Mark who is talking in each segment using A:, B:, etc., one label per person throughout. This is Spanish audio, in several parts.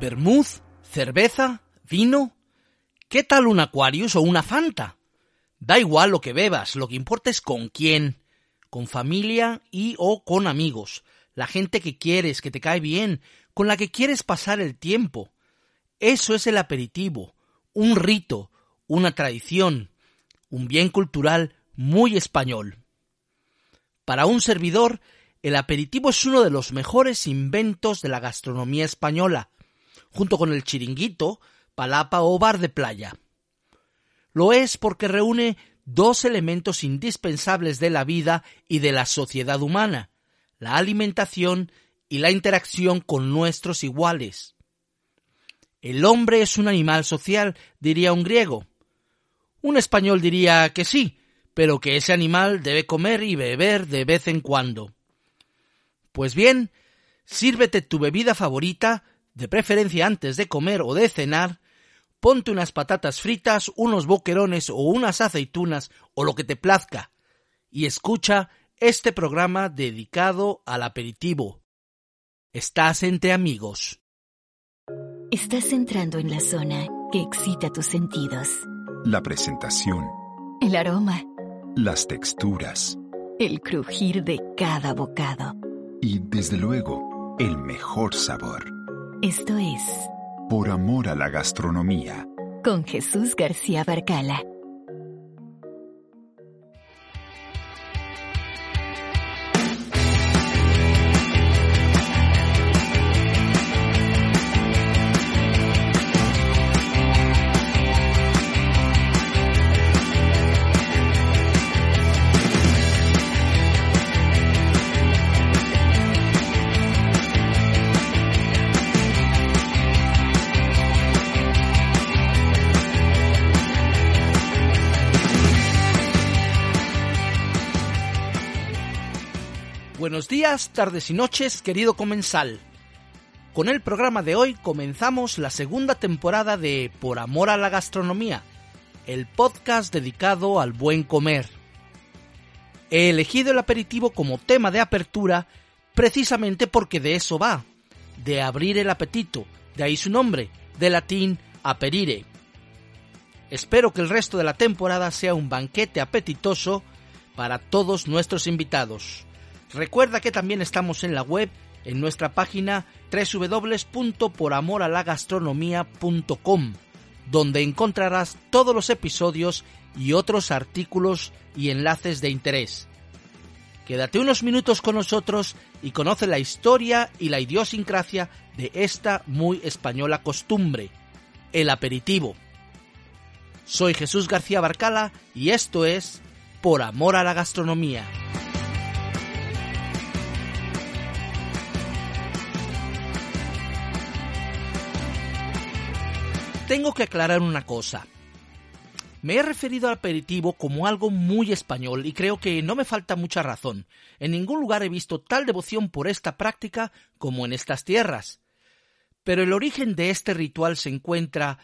A: ¿Bermuz? ¿Cerveza? ¿Vino? ¿Qué tal un Aquarius o una Fanta? Da igual lo que bebas, lo que importa es con quién. Con familia y o con amigos. La gente que quieres, que te cae bien, con la que quieres pasar el tiempo. Eso es el aperitivo, un rito, una tradición, un bien cultural muy español. Para un servidor, el aperitivo es uno de los mejores inventos de la gastronomía española, junto con el chiringuito, palapa o bar de playa. Lo es porque reúne dos elementos indispensables de la vida y de la sociedad humana, la alimentación y la interacción con nuestros iguales. El hombre es un animal social, diría un griego. Un español diría que sí, pero que ese animal debe comer y beber de vez en cuando. Pues bien, sírvete tu bebida favorita, de preferencia antes de comer o de cenar, ponte unas patatas fritas, unos boquerones o unas aceitunas o lo que te plazca, y escucha este programa dedicado al aperitivo. Estás entre amigos.
B: Estás entrando en la zona que excita tus sentidos.
C: La presentación,
B: El aroma,
C: las texturas
B: el crujir de cada bocado.
C: y, desde luego, el mejor sabor.
B: Esto es
C: Por amor a la gastronomía.
B: con Jesús García Barcala.
A: Días, tardes y noches, querido comensal. Con el programa de hoy comenzamos la segunda temporada de Por Amor a la Gastronomía, el podcast dedicado al buen comer. He elegido el aperitivo como tema de apertura precisamente porque de eso va, de abrir el apetito, de ahí su nombre, de latín aperire. Espero que el resto de la temporada sea un banquete apetitoso para todos nuestros invitados. Recuerda que también estamos en la web, en nuestra página www.poramoralagastronomía.com, donde encontrarás todos los episodios y otros artículos y enlaces de interés. Quédate unos minutos con nosotros y conoce la historia y la idiosincrasia de esta muy española costumbre, el aperitivo. Soy Jesús García Barcala y esto es Por Amor a la Gastronomía. Tengo que aclarar una cosa. Me he referido al aperitivo como algo muy español y creo que no me falta mucha razón. En ningún lugar he visto tal devoción por esta práctica como en estas tierras. Pero el origen de este ritual se encuentra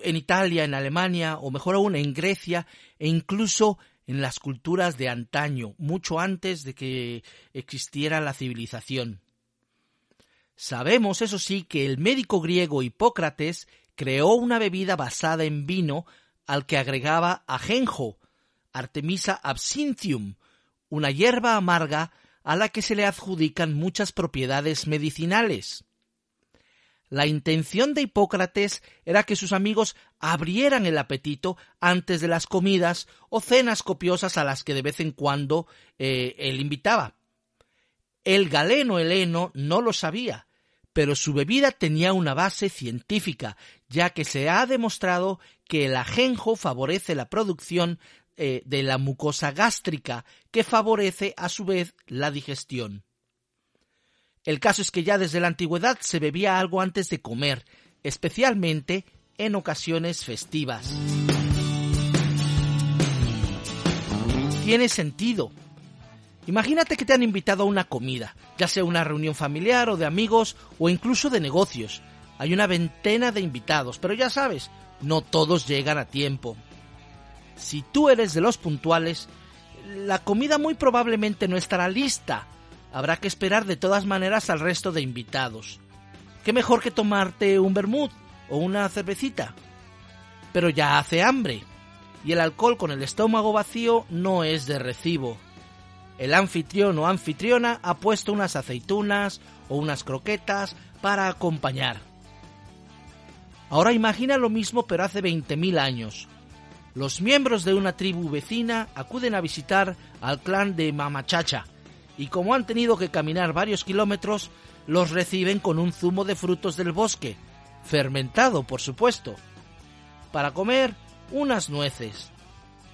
A: en Italia, en Alemania o mejor aún en Grecia e incluso en las culturas de antaño, mucho antes de que existiera la civilización. Sabemos, eso sí, que el médico griego Hipócrates creó una bebida basada en vino al que agregaba ajenjo, Artemisa absinthium, una hierba amarga a la que se le adjudican muchas propiedades medicinales. La intención de Hipócrates era que sus amigos abrieran el apetito antes de las comidas o cenas copiosas a las que de vez en cuando eh, él invitaba. El galeno heleno no lo sabía, pero su bebida tenía una base científica, ya que se ha demostrado que el ajenjo favorece la producción eh, de la mucosa gástrica, que favorece a su vez la digestión. El caso es que ya desde la antigüedad se bebía algo antes de comer, especialmente en ocasiones festivas. Tiene sentido. Imagínate que te han invitado a una comida, ya sea una reunión familiar o de amigos o incluso de negocios. Hay una veintena de invitados, pero ya sabes, no todos llegan a tiempo. Si tú eres de los puntuales, la comida muy probablemente no estará lista. Habrá que esperar de todas maneras al resto de invitados. ¿Qué mejor que tomarte un vermut o una cervecita? Pero ya hace hambre, y el alcohol con el estómago vacío no es de recibo. El anfitrión o anfitriona ha puesto unas aceitunas o unas croquetas para acompañar. Ahora imagina lo mismo pero hace 20.000 años. Los miembros de una tribu vecina acuden a visitar al clan de Mamachacha y como han tenido que caminar varios kilómetros, los reciben con un zumo de frutos del bosque, fermentado por supuesto. Para comer, unas nueces.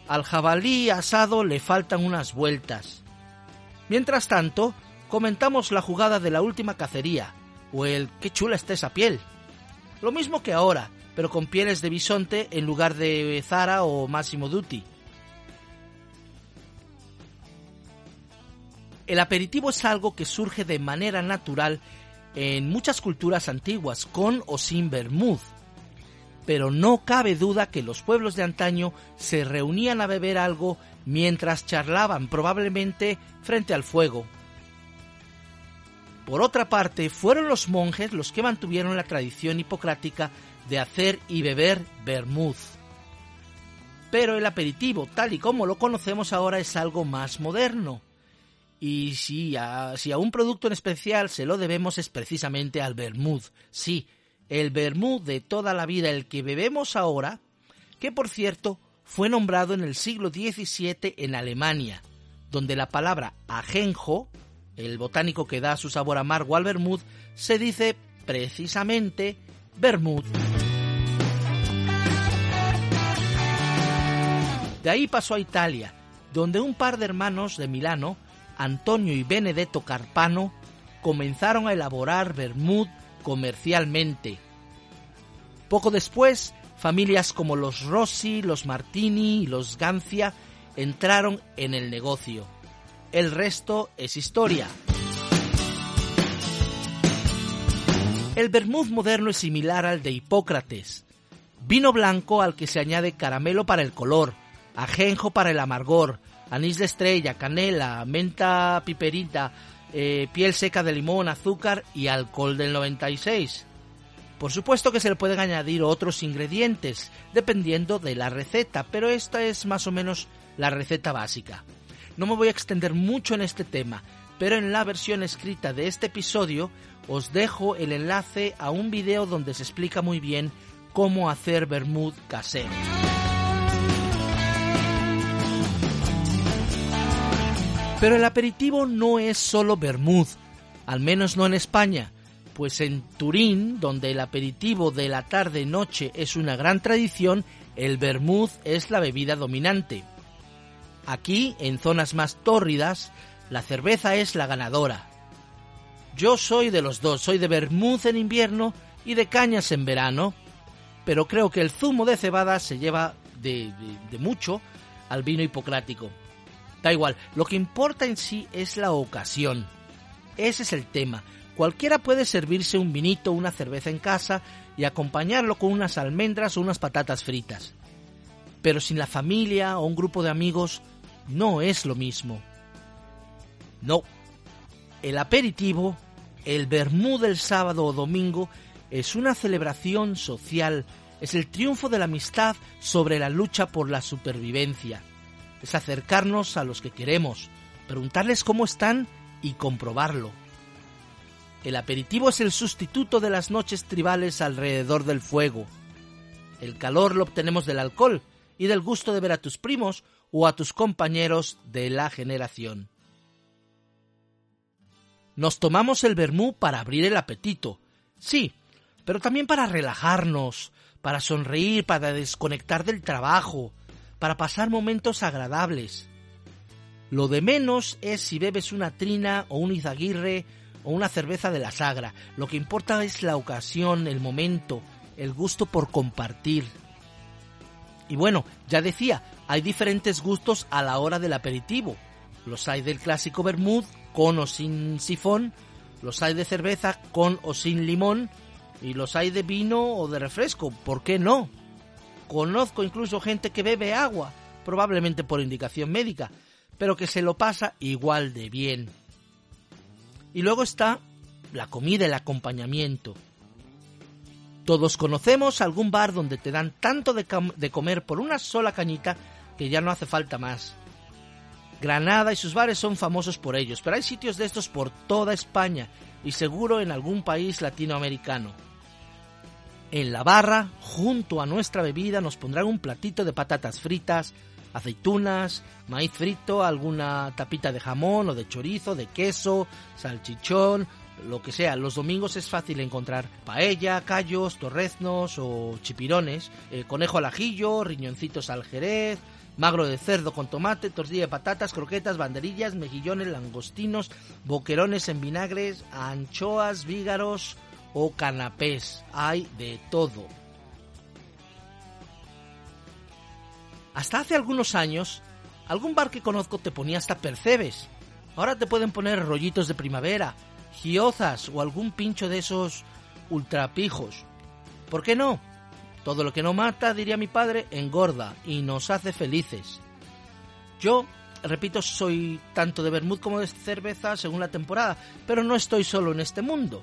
A: Al jabalí asado le faltan unas vueltas. Mientras tanto, comentamos la jugada de la última cacería, o el qué chula está esa piel. Lo mismo que ahora, pero con pieles de bisonte en lugar de Zara o Massimo Dutti. El aperitivo es algo que surge de manera natural en muchas culturas antiguas, con o sin vermouth. Pero no cabe duda que los pueblos de antaño se reunían a beber algo mientras charlaban, probablemente frente al fuego, por otra parte, fueron los monjes los que mantuvieron la tradición hipocrática de hacer y beber vermouth. Pero el aperitivo, tal y como lo conocemos ahora, es algo más moderno. Y si a, si a un producto en especial se lo debemos es precisamente al vermouth. Sí, el vermouth de toda la vida, el que bebemos ahora, que por cierto fue nombrado en el siglo XVII en Alemania, donde la palabra ajenjo el botánico que da su sabor amargo al vermouth, se dice precisamente vermouth. De ahí pasó a Italia, donde un par de hermanos de Milano, Antonio y Benedetto Carpano, comenzaron a elaborar vermouth comercialmente. Poco después, familias como los Rossi, los Martini y los Gancia entraron en el negocio. El resto es historia. El vermouth moderno es similar al de Hipócrates. Vino blanco al que se añade caramelo para el color, ajenjo para el amargor, anís de estrella, canela, menta piperita, eh, piel seca de limón, azúcar y alcohol del 96. Por supuesto que se le pueden añadir otros ingredientes, dependiendo de la receta, pero esta es más o menos la receta básica. No me voy a extender mucho en este tema, pero en la versión escrita de este episodio os dejo el enlace a un video donde se explica muy bien cómo hacer vermouth casero. Pero el aperitivo no es solo vermouth, al menos no en España, pues en Turín, donde el aperitivo de la tarde-noche es una gran tradición, el vermouth es la bebida dominante. Aquí, en zonas más tórridas, la cerveza es la ganadora. Yo soy de los dos, soy de vermouth en invierno y de cañas en verano, pero creo que el zumo de cebada se lleva de, de mucho al vino hipocrático. Da igual, lo que importa en sí es la ocasión. Ese es el tema. Cualquiera puede servirse un vinito una cerveza en casa y acompañarlo con unas almendras o unas patatas fritas. Pero sin la familia o un grupo de amigos no es lo mismo. No. El aperitivo, el vermú del sábado o domingo, es una celebración social, es el triunfo de la amistad sobre la lucha por la supervivencia. Es acercarnos a los que queremos, preguntarles cómo están y comprobarlo. El aperitivo es el sustituto de las noches tribales alrededor del fuego. El calor lo obtenemos del alcohol y del gusto de ver a tus primos o a tus compañeros de la generación. Nos tomamos el vermú para abrir el apetito, sí, pero también para relajarnos, para sonreír, para desconectar del trabajo, para pasar momentos agradables. Lo de menos es si bebes una trina o un izaguirre o una cerveza de la sagra. Lo que importa es la ocasión, el momento, el gusto por compartir. Y bueno, ya decía, hay diferentes gustos a la hora del aperitivo. Los hay del clásico vermouth con o sin sifón, los hay de cerveza con o sin limón y los hay de vino o de refresco, ¿por qué no? Conozco incluso gente que bebe agua, probablemente por indicación médica, pero que se lo pasa igual de bien. Y luego está la comida, el acompañamiento. Todos conocemos algún bar donde te dan tanto de, comer por una sola cañita que ya no hace falta más. Granada y sus bares son famosos por ellos, pero hay sitios de estos por toda España y seguro en algún país latinoamericano. En la barra, junto a nuestra bebida, nos pondrán un platito de patatas fritas, aceitunas, maíz frito, alguna tapita de jamón o de chorizo, de queso, salchichón, lo que sea. Los domingos es fácil encontrar paella, callos, torreznos o chipirones, eh, conejo al ajillo, riñoncitos al jerez, magro de cerdo con tomate, tortilla de patatas, croquetas, banderillas, mejillones, langostinos, boquerones en vinagres, anchoas, vígaros o canapés. Hay de todo. Hasta hace algunos años, algún bar que conozco te ponía hasta percebes. Ahora te pueden poner rollitos de primavera, giozas o algún pincho de esos ultrapijos. ¿Por qué no? Todo lo que no mata, diría mi padre, engorda y nos hace felices. Yo, repito, soy tanto de vermut como de cerveza según la temporada, pero no estoy solo en este mundo.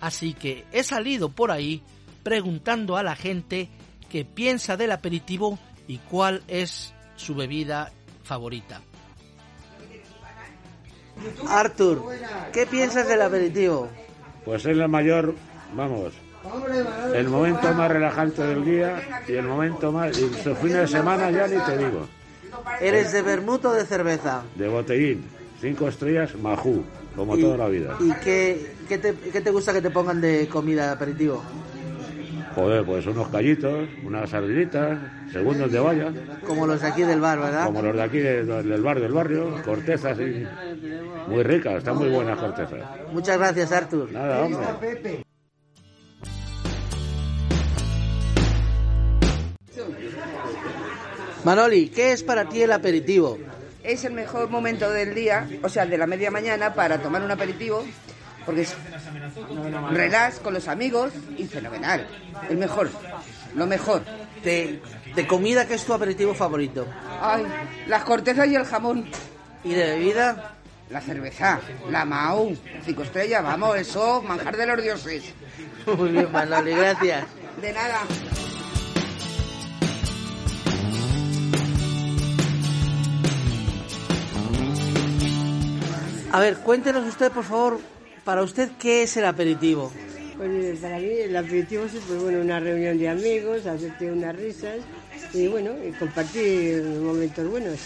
A: Así que he salido por ahí preguntando a la gente qué piensa del aperitivo y cuál es su bebida favorita. Arthur, ¿qué piensas del aperitivo?
D: Pues es la mayor, vamos, el momento más relajante del día y el momento más. Y su fin de semana ya ni te digo.
A: ¿Eres de vermut o de cerveza?
D: De botellín, cinco estrellas, majú, como toda la vida.
A: ¿Y qué, qué, te, qué te gusta que te pongan de comida de aperitivo?
D: Joder, pues unos callitos, unas sardinitas, segundos de valla.
A: Como los de aquí del bar, ¿verdad?
D: Como los de aquí de- del bar del barrio, cortezas y muy ricas, están muy buenas cortezas.
A: Muchas gracias, Arthur.
D: Nada, hombre.
A: Manoli, ¿qué es para ti el aperitivo?
E: Es el mejor momento del día, o sea, de la media mañana, para tomar un aperitivo, porque es relax con los amigos y fenomenal. El mejor, lo mejor.
A: De, de comida, ¿qué es tu aperitivo favorito?
E: Ay, las cortezas y el jamón.
A: ¿Y de bebida?
E: La cerveza, la Mau, cinco estrellas, vamos, eso, manjar de los dioses.
A: Muy bien, Manoli, gracias.
E: De nada.
A: A ver, cuéntenos usted, por favor, para usted, ¿qué es el aperitivo?
F: Pues para mí el aperitivo es pues, bueno, una reunión de amigos, hacerte unas risas y bueno, y compartir momentos buenos.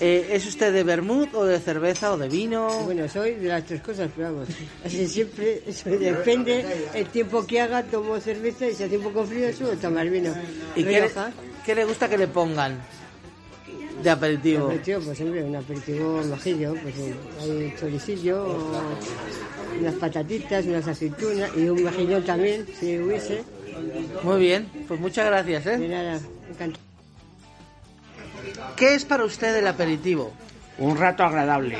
A: Eh, ¿Es usted de vermut o de cerveza o de vino?
F: Bueno, soy de las tres cosas, pero vamos, así siempre, eso depende el tiempo que haga, tomo cerveza y si hace un poco frío suelo tomar vino.
A: ¿Y qué le,
F: Rioja.
A: qué le gusta que le pongan de aperitivo?
F: Aperitivo, pues hombre, un aperitivo majillo, pues hay choricillo, unas patatitas, unas aceitunas y un mejillón también, si hubiese.
A: Muy bien, pues muchas gracias,
F: De
A: ¿eh?
F: nada, encantado.
A: ¿Qué es para usted el aperitivo?
G: Un rato agradable.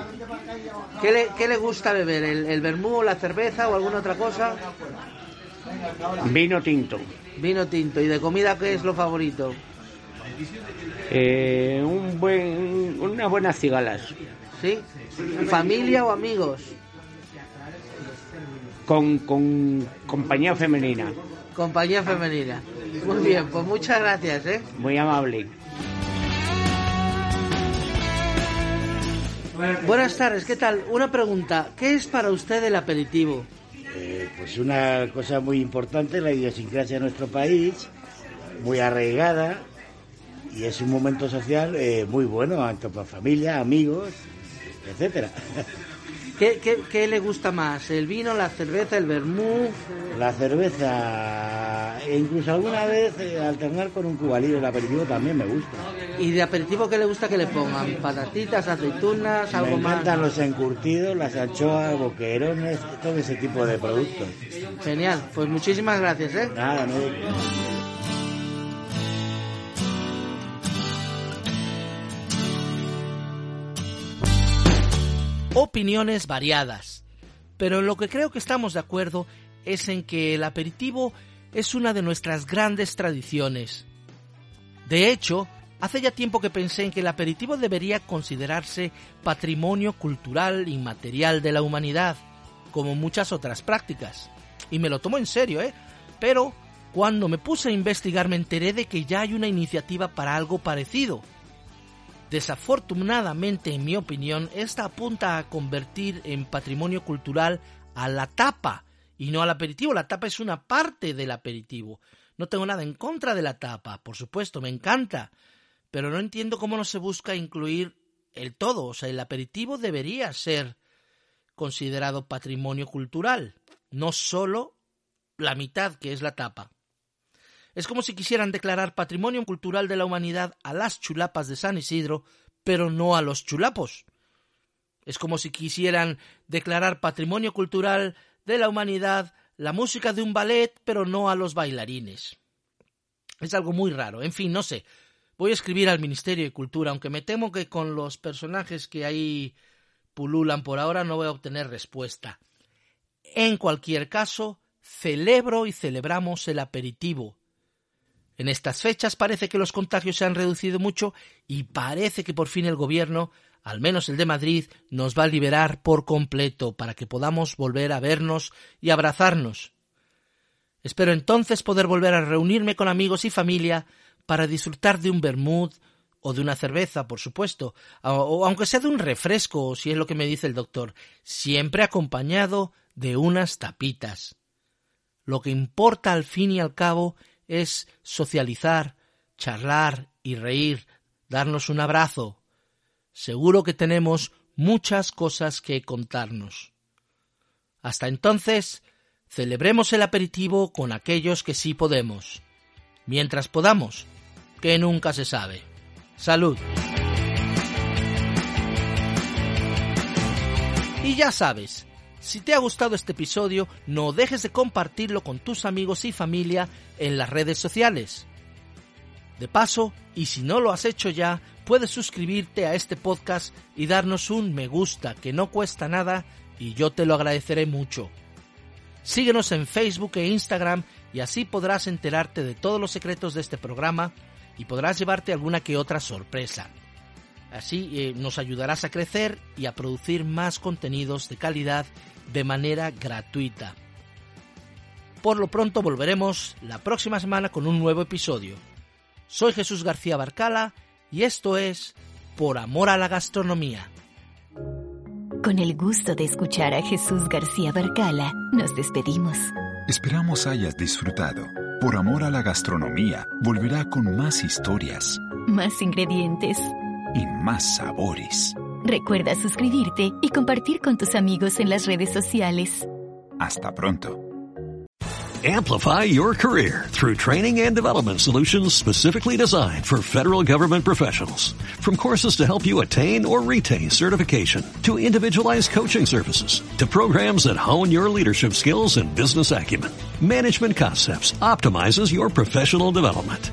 A: ¿Qué le, qué le gusta beber? ¿El, el vermú, la cerveza o alguna otra cosa?
G: Vino tinto.
A: Vino tinto. ¿Y de comida qué es lo favorito?
G: Eh, un buen, unas buenas cigalas.
A: ¿Sí? ¿Familia o amigos?
G: Con, con compañía femenina.
A: Compañía femenina. Muy bien, pues muchas gracias, ¿eh?
G: Muy amable.
A: Buenas tardes, ¿qué tal? Una pregunta. ¿Qué es para usted el aperitivo?
H: Eh, pues una cosa muy importante, la idiosincrasia de nuestro país, muy arraigada, y es un momento social eh, muy bueno, tanto para familia, amigos, etcétera.
A: ¿Qué, qué, qué le gusta más? ¿El vino, la cerveza, el vermú?
H: La cerveza, e incluso alguna vez eh, alternar con un cubalillo el aperitivo también me gusta.
A: ¿Y de aperitivo qué le gusta que le pongan? ¿Patatitas, aceitunas, algo
H: me
A: más?
H: encantan los encurtidos, las anchoas, boquerones, todo ese tipo de productos.
A: Genial, pues muchísimas gracias, ¿eh?
H: Nada, no
A: opiniones variadas. Pero en lo que creo que estamos de acuerdo es en que el aperitivo es una de nuestras grandes tradiciones. De hecho, hace ya tiempo que pensé en que el aperitivo debería considerarse patrimonio cultural inmaterial de la humanidad, como muchas otras prácticas. Y me lo tomo en serio, ¿eh? Pero cuando me puse a investigar me enteré de que ya hay una iniciativa para algo parecido. Desafortunadamente, en mi opinión, esta apunta a convertir en patrimonio cultural a la tapa y no al aperitivo. La tapa es una parte del aperitivo. No tengo nada en contra de la tapa, por supuesto, me encanta, pero no entiendo cómo no se busca incluir el todo. O sea, el aperitivo debería ser considerado patrimonio cultural, no solo la mitad que es la tapa. Es como si quisieran declarar patrimonio cultural de la humanidad a las chulapas de San Isidro, pero no a los chulapos. Es como si quisieran declarar patrimonio cultural de la humanidad la música de un ballet, pero no a los bailarines. Es algo muy raro. En fin, no sé. Voy a escribir al Ministerio de Cultura, aunque me temo que con los personajes que ahí pululan por ahora no voy a obtener respuesta. En cualquier caso, celebro y celebramos el aperitivo, en estas fechas parece que los contagios se han reducido mucho y parece que por fin el gobierno, al menos el de Madrid, nos va a liberar por completo para que podamos volver a vernos y abrazarnos. Espero entonces poder volver a reunirme con amigos y familia para disfrutar de un vermut o de una cerveza, por supuesto, o aunque sea de un refresco, si es lo que me dice el doctor, siempre acompañado de unas tapitas. Lo que importa al fin y al cabo es socializar, charlar y reír, darnos un abrazo. Seguro que tenemos muchas cosas que contarnos. Hasta entonces, celebremos el aperitivo con aquellos que sí podemos. Mientras podamos, que nunca se sabe. Salud. Y ya sabes, si te ha gustado este episodio, no dejes de compartirlo con tus amigos y familia en las redes sociales. De paso, y si no lo has hecho ya, puedes suscribirte a este podcast y darnos un me gusta que no cuesta nada y yo te lo agradeceré mucho. Síguenos en Facebook e Instagram y así podrás enterarte de todos los secretos de este programa y podrás llevarte alguna que otra sorpresa. Así eh, nos ayudarás a crecer y a producir más contenidos de calidad de manera gratuita. Por lo pronto volveremos la próxima semana con un nuevo episodio. Soy Jesús García Barcala y esto es Por Amor a la Gastronomía.
B: Con el gusto de escuchar a Jesús García Barcala, nos despedimos.
C: Esperamos hayas disfrutado. Por amor a la gastronomía, volverá con más historias
B: Más ingredientes.
C: y más sabores.
B: Recuerda suscribirte y compartir con tus amigos en las redes sociales.
C: Hasta pronto.
I: Amplify your career through training and development solutions specifically designed for federal government professionals. From courses to help you attain or retain certification, to individualized coaching services, to programs that hone your leadership skills and business acumen, Management Concepts optimizes your professional development.